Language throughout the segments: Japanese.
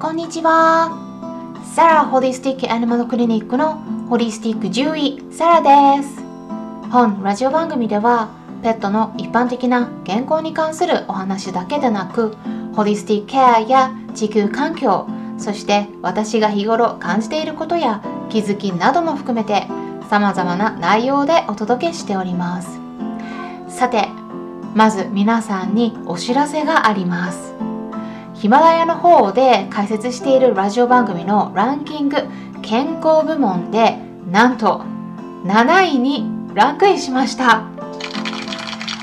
こんにちは。サラホリスティックアニマルクリニックのホリスティック獣医サラです。本ラジオ番組ではペットの一般的な健康に関するお話だけでなくホリスティックケアや地球環境そして私が日頃感じていることや気づきなども含めて様々な内容でお届けしております。さてまず皆さんにお知らせがあります。ヒマラヤの方で解説しているラジオ番組のランキング健康部門でなんと7位にランクインしました。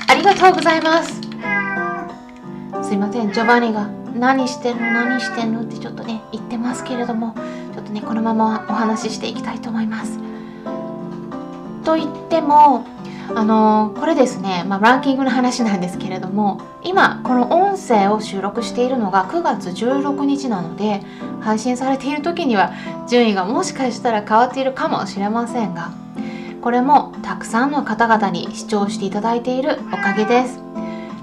ありがとうございます。すいませんジョバニが何してんの何してんのってちょっとね言ってますけれどもちょっとねこのままお話ししていきたいと思います。と言ってもあのこれですね、まあ、ランキングの話なんですけれども今この音声を収録しているのが9月16日なので配信されている時には順位がもしかしたら変わっているかもしれませんがこれもたくさんの方々に視聴していただいているおかげです。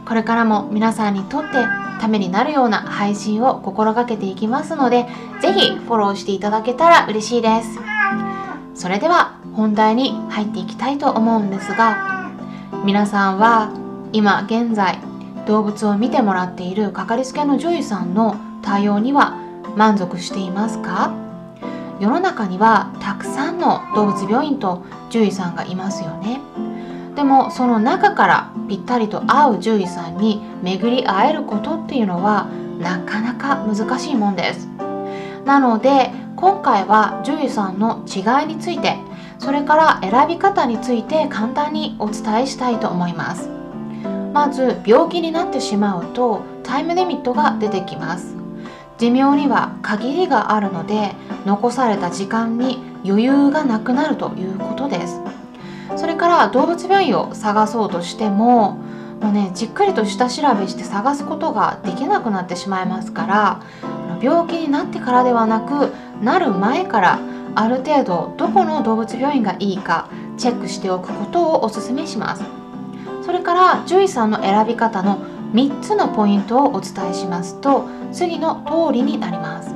これからも皆さんにとってためになるような配信を心がけていきますので是非フォローしていただけたら嬉しいです。それでは本題に入っていきたいと思うんですが皆さんは今現在動物を見てもらっているかかりつけの獣医さんの対応には満足していますか？世の中にはたくさんの動物病院と獣医さんがいますよね。でもその中からぴったりと合う獣医さんに巡り会えることっていうのはなかなか難しいもんです。なので今回は獣医さんの違いについてそれから選び方について簡単にお伝えしたいと思います。まず病気になってしまうとタイムリミットが出てきます。寿命には限りがあるので残された時間に余裕がなくなるということです。それから動物病院を探そうとしてももうねじっくりと下調べして探すことができなくなってしまいますから病気になってからではなくなる前からある程度どこの動物病院がいいかチェックしておくことをお勧めします。それから獣医さんの選び方の3つのポイントをお伝えしますと次の通りになります。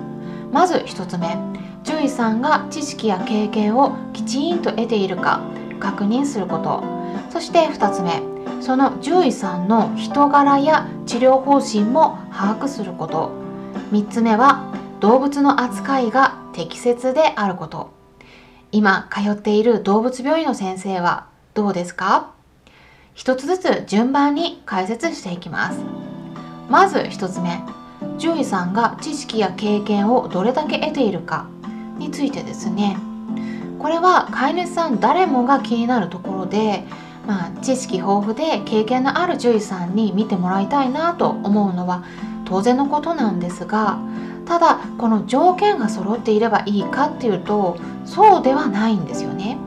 まず1つ目獣医さんが知識や経験をきちんと得ているか確認すること。そして2つ目その獣医さんの人柄や治療方針も把握すること。3つ目は動物の扱いが適切であること。今通っている動物病院の先生はどうですか？一つずつ順番に解説していきます。まず1つ目獣医さんが知識や経験をどれだけ得ているかについてですね。これは飼い主さん誰もが気になるところで、まあ、知識豊富で経験のある獣医さんに見てもらいたいなと思うのは当然のことなんですがただこの条件が揃っていればいいかっていうとそうではないんですよね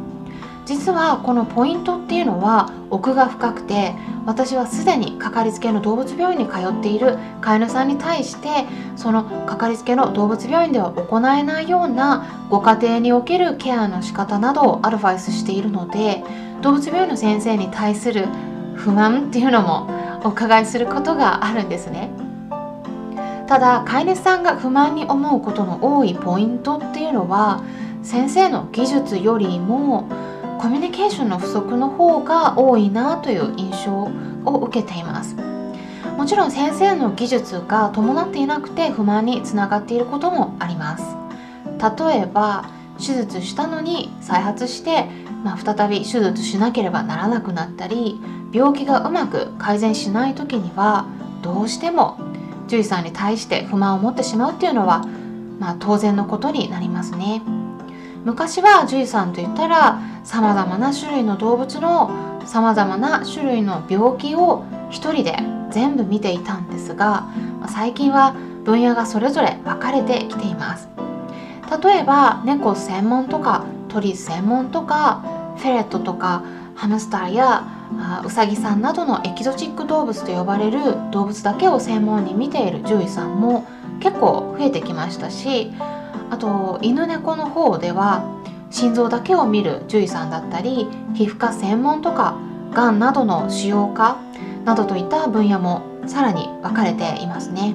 実はこのポイントっていうのは奥が深くて私はすでにかかりつけの動物病院に通っている飼い主さんに対してそのかかりつけの動物病院では行えないようなご家庭におけるケアの仕方などをアドバイスしているので動物病院の先生に対する不満っていうのもお伺いすることがあるんですね。ただ飼い主さんが不満に思うことの多いポイントっていうのは先生の技術よりもコミュニケーションの不足の方が多いなという印象を受けています。もちろん先生の技術が伴っていなくて不満につながっていることもあります。例えば手術したのに再発して、まあ、再び手術しなければならなくなったり病気がうまく改善しない時にはどうしても獣医さんに対して不満を持ってしまうっていうのは、まあ、当然のことになりますね。昔は獣医さんといったらさまざまな種類の動物のさまざまな種類の病気を一人で全部見ていたんですが最近は分野がそれぞれ分かれてきています。例えば猫専門とか鳥専門とかフェレットとかハムスターやウサギさんなどのエキゾチック動物と呼ばれる動物だけを専門に見ている獣医さんも結構増えてきましたしあと犬猫の方では心臓だけを見る獣医さんだったり皮膚科専門とかがんなどの腫瘍科などといった分野もさらに分かれていますね。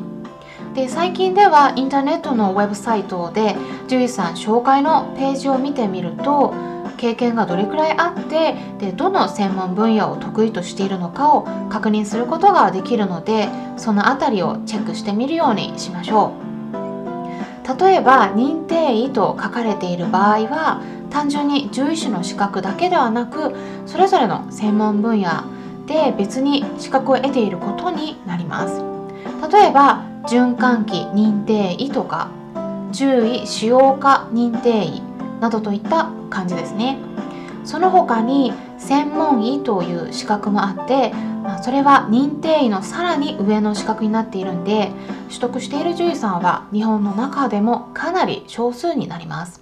で最近ではインターネットのウェブサイトで獣医さん紹介のページを見てみると経験がどれくらいあってでどの専門分野を得意としているのかを確認することができるのでその辺りをチェックしてみるようにしましょう。例えば認定医と書かれている場合は単純に獣医師の資格だけではなくそれぞれの専門分野で別に資格を得ていることになります。例えば循環器認定医とか獣医使用科認定医などといった感じですね。その他に専門医という資格もあって、まあ、それは認定医のさらに上の資格になっているんで取得している獣医さんは日本の中でもかなり少数になります。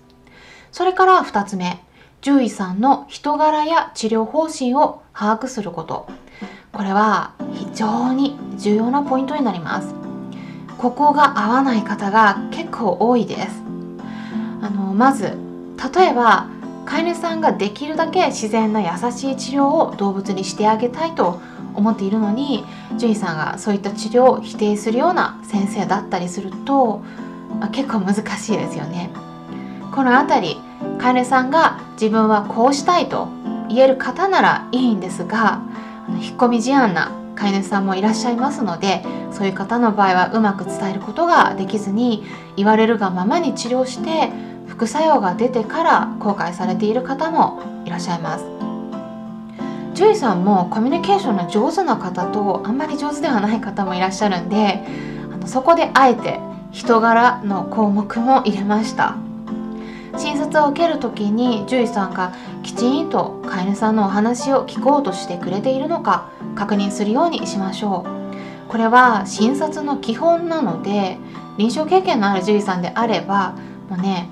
それから2つ目獣医さんの人柄や治療方針を把握すること。これは非常に重要なポイントになります。ここが合わない方が結構多いです。あのまず例えば飼い主さんができるだけ自然な優しい治療を動物にしてあげたいと思っているのに獣医さんがそういった治療を否定するような先生だったりすると、あ、結構難しいですよね。この辺り飼い主さんが自分はこうしたいと言える方ならいいんですが引っ込み思案な飼い主さんもいらっしゃいますのでそういう方の場合はうまく伝えることができずに言われるがままに治療して副作用が出てから後悔されている方もいらっしゃいます。獣医さんもコミュニケーションの上手な方とあんまり上手ではない方もいらっしゃるんであのそこであえて人柄の項目も入れました。診察を受ける時に獣医さんがきちんと飼い主さんのお話を聞こうとしてくれているのか確認するようにしましょう。これは診察の基本なので臨床経験のある獣医さんであればもうね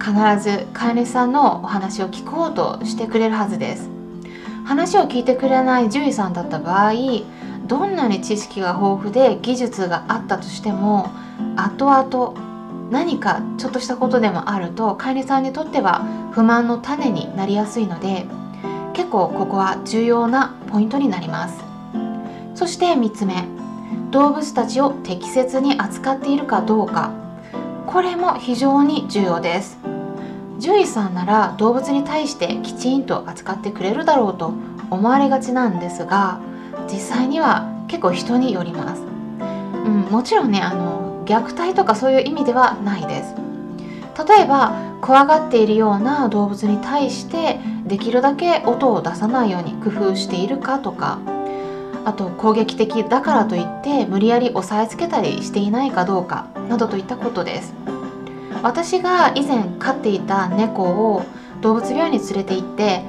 必ず飼い主さんのお話を聞こうとしてくれるはずです。話を聞いてくれない獣医さんだった場合どんなに知識が豊富で技術があったとしても後々何かちょっとしたことでもあると飼い主さんにとっては不満の種になりやすいので結構ここは重要なポイントになります。そして3つ目動物たちを適切に扱っているかどうか。これも非常に重要です。獣医さんなら動物に対してきちんと扱ってくれるだろうと思われがちなんですが実際には結構人によります、うん、もちろんねあの虐待とかそういう意味ではないです。例えば怖がっているような動物に対してできるだけ音を出さないように工夫しているかとかあと攻撃的だからといって無理やり押さえつけたりしていないかどうかなどといったことです。私が以前飼っていた猫を動物病院に連れて行って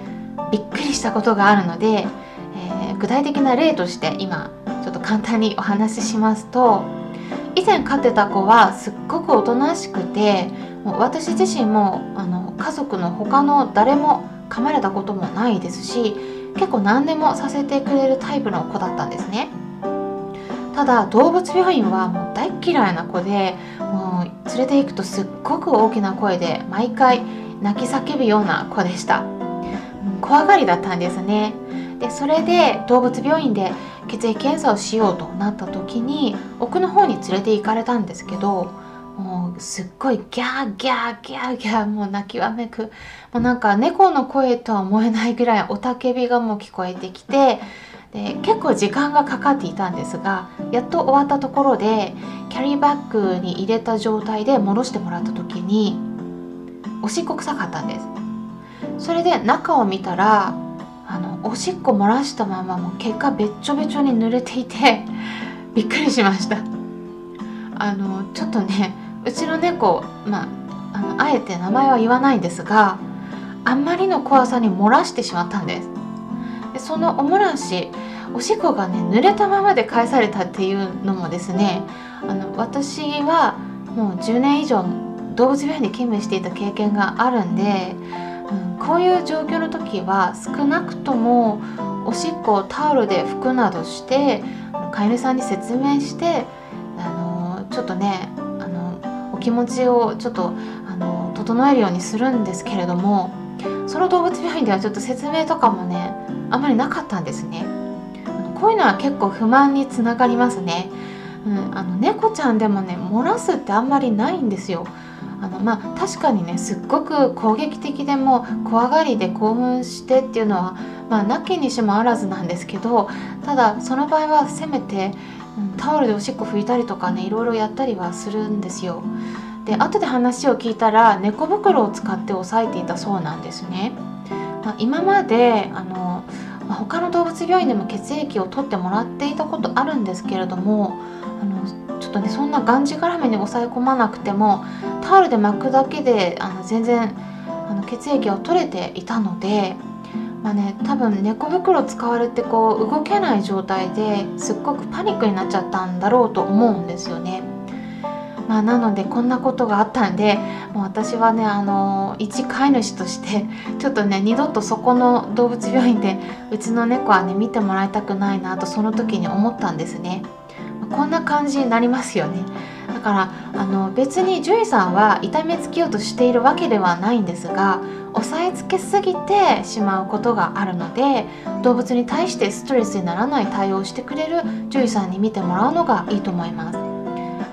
びっくりしたことがあるので、えー、具体的な例として今ちょっと簡単にお話ししますと以前飼ってた子はすっごくおとなしくてもう私自身もあの家族の他の誰も噛まれたこともないですし結構何でもさせてくれるタイプの子だったんですね。ただ動物病院はもう大嫌いな子でもう連れて行くとすっごく大きな声で毎回泣き叫ぶような子でした。怖がりだったんですね。でそれで動物病院で血液検査をしようとなった時に奥の方に連れて行かれたんですけどもうすっごいギャーギャーギャーギャーもう泣きわめく。もうなんか猫の声とは思えないぐらい雄たけびがもう聞こえてきてで結構時間がかかっていたんですがやっと終わったところでキャリーバッグに入れた状態で戻してもらった時におしっこ臭かったんです。それで中を見たらあのおしっこ漏らしたままもう毛がべっちょべちょに濡れていてびっくりしました。あのちょっとねうちの猫、まあ、あのあえて名前は言わないんですがあんまりの怖さに漏らしてしまったんです。でそのおもらしおしっこがね濡れたままで返されたっていうのもですねあの私はもう10年以上動物病院で勤務していた経験があるんで、うん、こういう状況の時は少なくともおしっこをタオルで拭くなどして飼い主さんに説明してあのちょっとね気持ちをちょっとあの整えるようにするんですけれどもその動物病院ではちょっと説明とかもねあんまりなかったんですねこういうのは結構不満につながりますね、うん、あの猫ちゃんでもね漏らすってあんまりないんですよ。あのまあ確かにねすっごく攻撃的でも怖がりで興奮してっていうのはまあなきにしもあらずなんですけどただその場合はせめて、うん、タオルでおしっこ拭いたりとかねいろいろやったりはするんですよ。で後で話を聞いたら猫袋を使って押さえていたそうなんですね。まあ、今まであの、他の動物病院でも血液を取ってもらっていたことあるんですけれどもとねそんながんじがらめに抑え込まなくてもタオルで巻くだけであの全然あの血液を取れていたので。まあね、多分猫袋使われてこう動けない状態ですっごくパニックになっちゃったんだろうと思うんですよね。まあ、なのでこんなことがあったんでもう私はねあの一飼い主としてちょっとね二度とそこの動物病院でうちの猫はね見てもらいたくないなとその時に思ったんですね。こんな感じになりますよね。だからあの別に獣医さんは痛めつけようとしているわけではないんですが押さえつけすぎてしまうことがあるので動物に対してストレスにならない対応をしてくれる獣医さんに見てもらうのがいいと思います。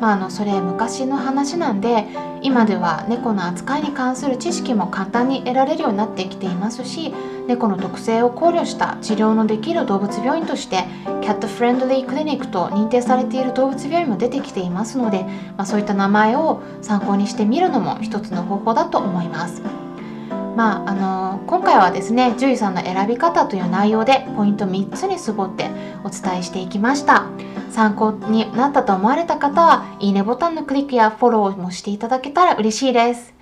まあ、あのそれ昔の話なんで今では猫の扱いに関する知識も簡単に得られるようになってきていますし猫の特性を考慮した治療のできる動物病院としてキャットフレンドリークリニックと認定されている動物病院も出てきていますので、まあ、そういった名前を参考にしてみるのも一つの方法だと思います。まあ、あの今回はですね獣医さんの選び方という内容でポイント3つに絞ってお伝えしていきました。参考になったと思われた方は、いいねボタンのクリックやフォローもしていただけたら嬉しいです。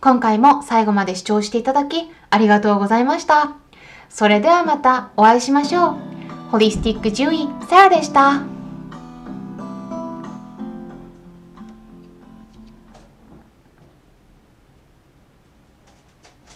今回も最後まで視聴していただき、ありがとうございました。それではまたお会いしましょう。ホリスティック獣医、サラでした。